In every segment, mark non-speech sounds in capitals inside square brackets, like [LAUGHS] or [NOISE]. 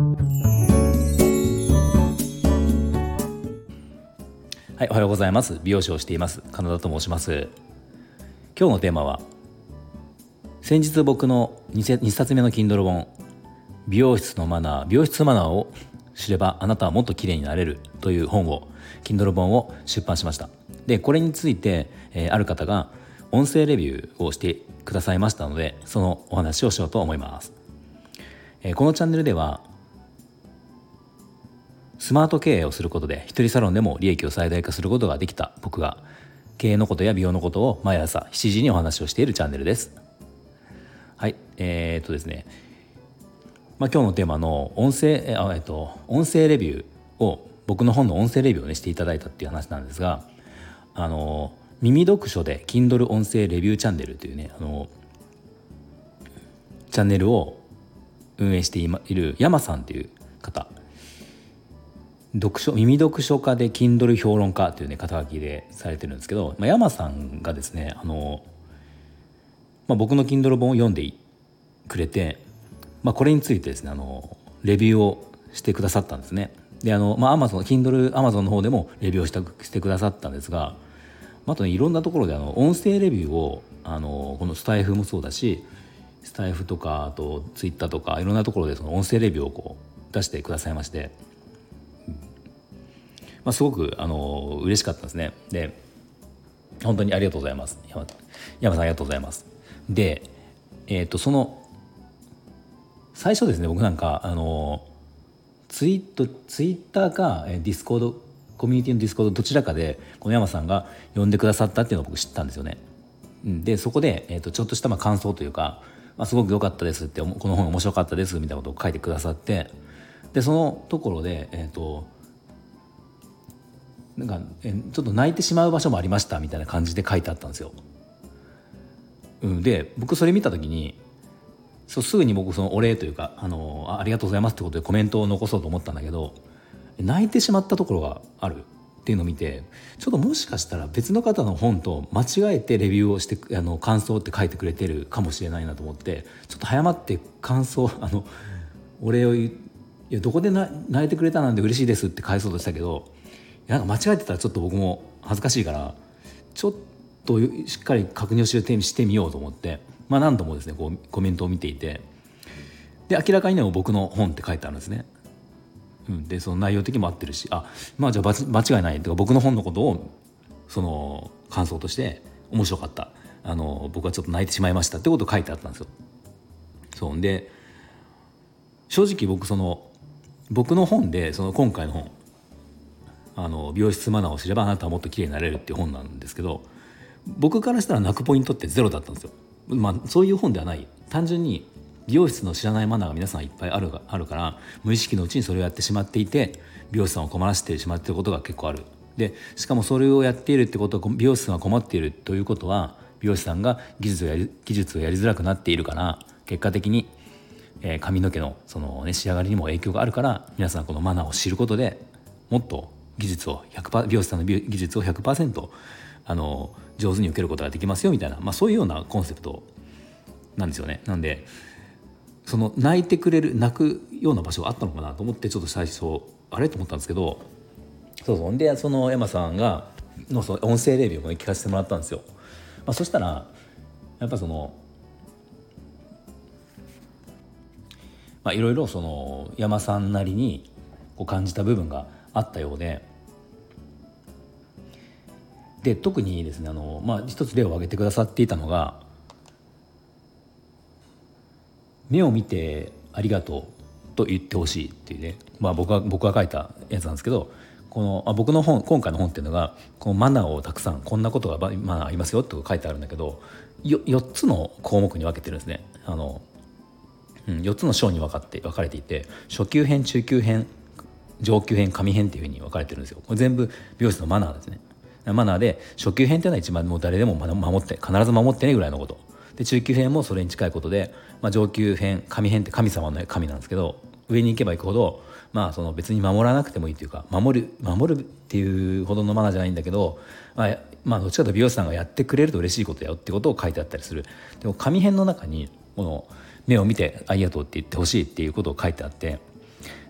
はい、おはようございます。美容師をしています。カナダと申します。今日のテーマは、先日僕の 2, 2冊目の Kindle 本、美容室のマナー、美容室マナーを知ればあなたはもっと綺麗になれるという本を、Kindle 本を出版しました。で、これについて、えー、ある方が音声レビューをしてくださいましたので、そのお話をしようと思います。えー、このチャンネルでは、スマート経営をすることで一人サロンでも利益を最大化することができた僕が経営のことや美容のことを毎朝7時にお話をしているチャンネルです。はい、えー、っとですね、まあ、今日のテーマの音声、えっと、音声レビューを僕の本の音声レビューをねしていただいたっていう話なんですがあの耳読書で Kindle 音声レビューチャンネルというねあのチャンネルを運営している山さんという方読書耳読書家で Kindle 評論家というね肩書きでされてるんですけど、まあ、山さんがですねあの、まあ、僕の Kindle 本を読んでくれて、まあ、これについてですねあのレビューをしてくださったんですね。であの、まあ、Amazon Kindle Amazon の方でもレビューをしたしてくださったんですがまあとねいろんなところであの音声レビューをあのこのスタイフもそうだしスタイフとかあとツイッターとかいろんなところでその音声レビューをこう出してくださいましてまあ、すごくあの嬉しかったですね。で本当にありがとうございます。山さんありがとうございます。でえ、ー、とその最初ですね僕なんかあのツイートツイッターかディスコードコミュニティのディスコードどちらかでこの山さんが読んでくださったっていうのを僕知ったんですよね。でそこで、えーと、ちょっとしたまあ感想というか、まあ、すごく良かったですってこの本面白かったですみたいなことを書いてくださってでそのところで、えーとなんかえちょっと泣いてしまう場所もありましたみたいな感じで書いてあったんですよ。うん、で僕それ見た時にそうすぐに僕そのお礼というかあのありがとうございますってことでコメントを残そうと思ったんだけど泣いてしまったところがあるっていうのを見てちょっともしかしたら別の方の本と間違えてレビューをしてあの感想って書いてくれてるかもしれないなと思ってちょっと早まって感想 [LAUGHS] あのお礼を言いやどこで泣いてくれたなんて嬉しいですって返そうとしたけどなんか間違えてたらちょっと僕も恥ずかしいからちょっとしっかり確認をしてみようと思って、まあ、何度もですねこうコメントを見ていてで明らかにでも僕の本って書いてあるんですね。うん、でその内容的にも合ってるしあまあじゃあ間違いないとか僕の本のことをその感想として面白かったあの僕はちょっと泣いてしまいましたってことを書いてあったんですよ。そうで正直僕その僕の本でその今回の本あの美容室マナーを知ればあなたはもっと綺麗になれるっていう本なんですけど僕からしたら泣くポイントってゼロだったんですよ。まあ、そういう本ではない単純に美容室の知らないマナーが皆さんいっぱいあるあるから無意識のうちにそれをやってしまっていて美容師さんを困らせてしまっていることが結構ある。でしかもそれをやっているってこと美容師さんが困っているということは美容師さんが技術をやり技術をやりづらくなっているから結果的に、えー、髪の毛のその、ね、仕上がりにも影響があるから皆さんこのマナーを知ることでもっと技術を100%美容師さんの技術を100%あの上手に受けることができますよみたいな、まあ、そういうようなコンセプトなんですよね。なんでその泣いてくれる泣くような場所があったのかなと思ってちょっと最初あれ？と思ったんですけどそうそうでそのエマさんがのその音声レビューも聞かせてもらったんですよ。まあ、そしたらやっぱそのまあいろいろその山さんなりにこう感じた部分があったようでで特にですねあの、まあ、一つ例を挙げてくださっていたのが「目を見てありがとう」と言ってほしいっていうね、まあ、僕が僕が書いたやつなんですけどこのあ僕の本今回の本っていうのがこのマナーをたくさんこんなことがマナーありますよって書いてあるんだけどよ4つの項目に分けてるんですね。あのうん、4つの章に分かって分かれていて初級編中級編上級編上編っていうふうに分かれてるんですよこれ全部美容室のマナーですねマナーで初級編っていうのは一番もう誰でも守って必ず守ってねぐらいのこと。で中級編もそれに近いことで、まあ、上級編上編って神様の神なんですけど上に行けば行くほどまあその別に守らなくてもいいというか守る守るっていうほどのマナーじゃないんだけど、まあ、まあどっちかというと美容師さんがやってくれると嬉しいことやよってことを書いてあったりする。でも紙編の中にこの目を見てありがとうって言ってほしいっていうことを書いてあって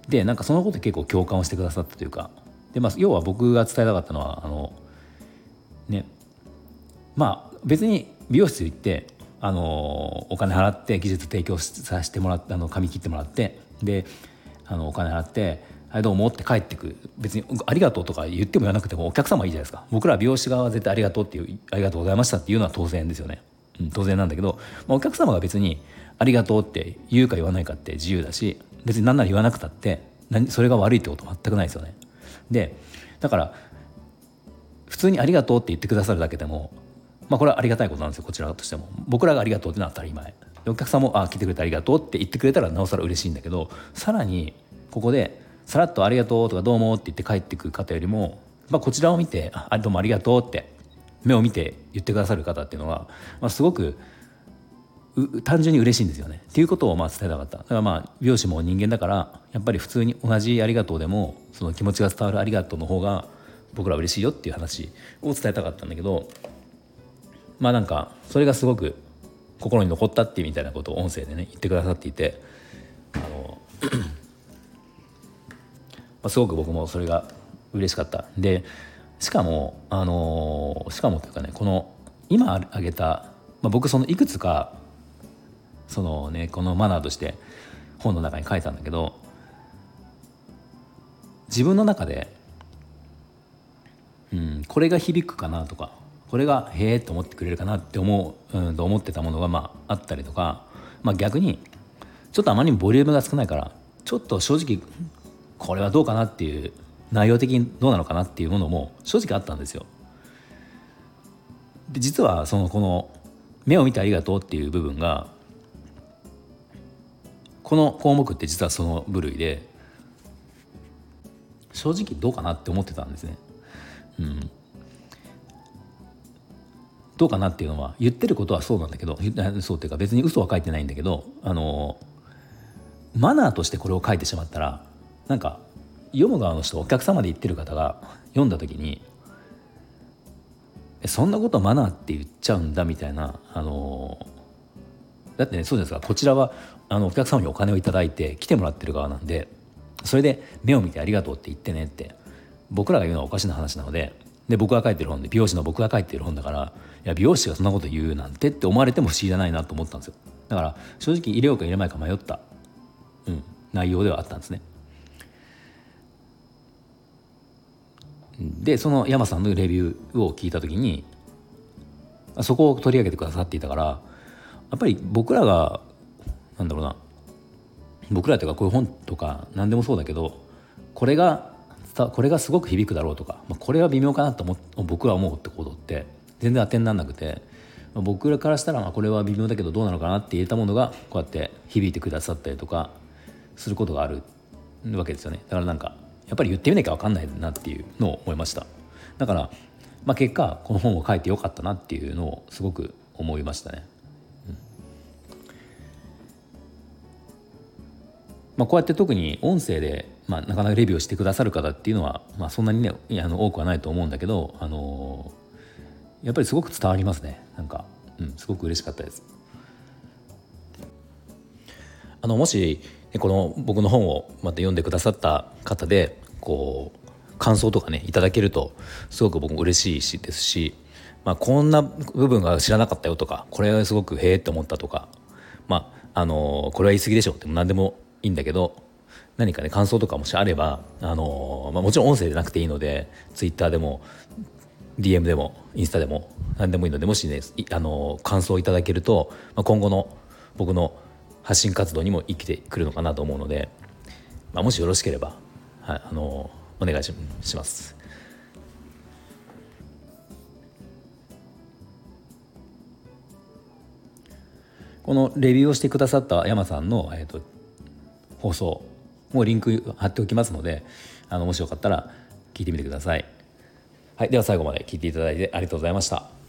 でなんかそのこと結構共感をしてくださったというかで、まあ、要は僕が伝えたかったのはあのまあ別に美容室行ってあのお金払って技術提供させてもらってあの髪切ってもらってであのお金払って「はいどうも」って帰ってく別に「ありがとう」とか言っても言わなくてもお客様はいいじゃないですか。僕ら美容師側は絶対「ありがとう」っていう「ありがとうございました」っていうのは当然ですよね、うん、当然なんだけど、まあ、お客様が別に「ありがとう」って言うか言わないかって自由だし別に何なら言わなくたってそれが悪いってこと全くないですよね。でだから普通に「ありがとう」って言ってくださるだけでもまあ、これはありがたいことなんですよこちらとしても僕らがありがとうってのは当たり前お客さんも「あ来てくれてありがとう」って言ってくれたらなおさら嬉しいんだけどさらにここでさらっと「ありがとう」とか「どうも」って言って帰ってくる方よりも、まあ、こちらを見て「あどうもありがとう」って目を見て言ってくださる方っていうのは、まあ、すごく単純に嬉しいんですよね。っていうことをまあ伝えたかった。だからまあ美容師も人間だからやっぱり普通に同じ「ありがとう」でもその気持ちが伝わる「ありがとう」の方が僕ら嬉しいよっていう話を伝えたかったんだけどまあなんかそれがすごく心に残ったってみたいなことを音声でね言ってくださっていてあのまあ、すごく僕もそれが嬉しかった。でしかもあのしかもというかねこの今挙げた、まあ、僕そのいくつかそのねこのマナーとして本の中に書いたんだけど自分の中で、うん、これが響くかなとかこれがへえと思ってくれるかなって思う、うん、と思ってたものがまああったりとか、まあ、逆にちょっとあまりにボリュームが少ないからちょっと正直これはどうかなっていう内容的にどうなのかなっていうものも正直あったんですよ。で実はそのこの「目を見てありがとう」っていう部分がこの項目って実はその部類で正直どうかなって思ってたんですね。うん、どうかなっていうのは言ってることはそうなんだけどそうっていうか別に嘘は書いてないんだけどあのマナーとしてこれを書いてしまったらなんか読む側の人お客様で言ってる方が読んだ時にそんなことマナーって言っちゃうんだみたいなあのだってねそうですか。こちらはあのお客様にお金を頂いて来てもらってる側なんでそれで目を見てありがとうって言ってねって僕らが言うのはおかしな話なのでで僕が書いてる本で美容師の僕が書いてる本だからいや美容師がそんなこと言うなんてって思われても不思議じゃないなと思ったんですよ。だから正直入れようか入れまいか迷った、うん、内容ではあったんですね。でその山さんのレビューを聞いた時にそこを取り上げてくださっていたからやっぱり僕らがなんだろうな僕らというかこういう本とか何でもそうだけどこれがこれがすごく響くだろうとか、まあ、これは微妙かなと思僕は思うってことって全然当てにならなくて、まあ、僕らからしたらまあこれは微妙だけどどうなのかなって言えたものがこうやって響いてくださったりとかすることがあるわけですよね。だからなんかやっぱり言ってみなきゃ分かんないなっていうのを思いました。だから、まあ、結果この本を書いてよかったなっていうのをすごく思いましたね、うん。まあ、こうやって特に音声でまあ、なかなかレビューしてくださる方っていうのは、まあ、そんなにねあの多くはないと思うんだけど、あのー、やっぱりすごく伝わりますねなんか、うん、すごく嬉しかったです。あのもしこの僕の本をまた読んでくださった方でこう感想とかねいただけるとすごく僕も嬉しいしですし、まあ、こんな部分が知らなかったよとかこれはすごくへえって思ったとか、まあ、あのこれは言い過ぎでしょって何でもいいんだけど何かね感想とかもしあればあの、まあ、もちろん音声でなくていいのでツイッターでも DM でもインスタでも何でもいいのでもしねあの感想をいただけると、まあ、今後の僕の発信活動にも生きてくるのかなと思うので、まあ、もしよろしければ、はい、あのお願いします。このレビューをしてくださった山さんの、えーと放送もうリンク貼っておきますのであのもしよかったら聞いてみてください。はい、では最後まで聞いていただいてありがとうございました。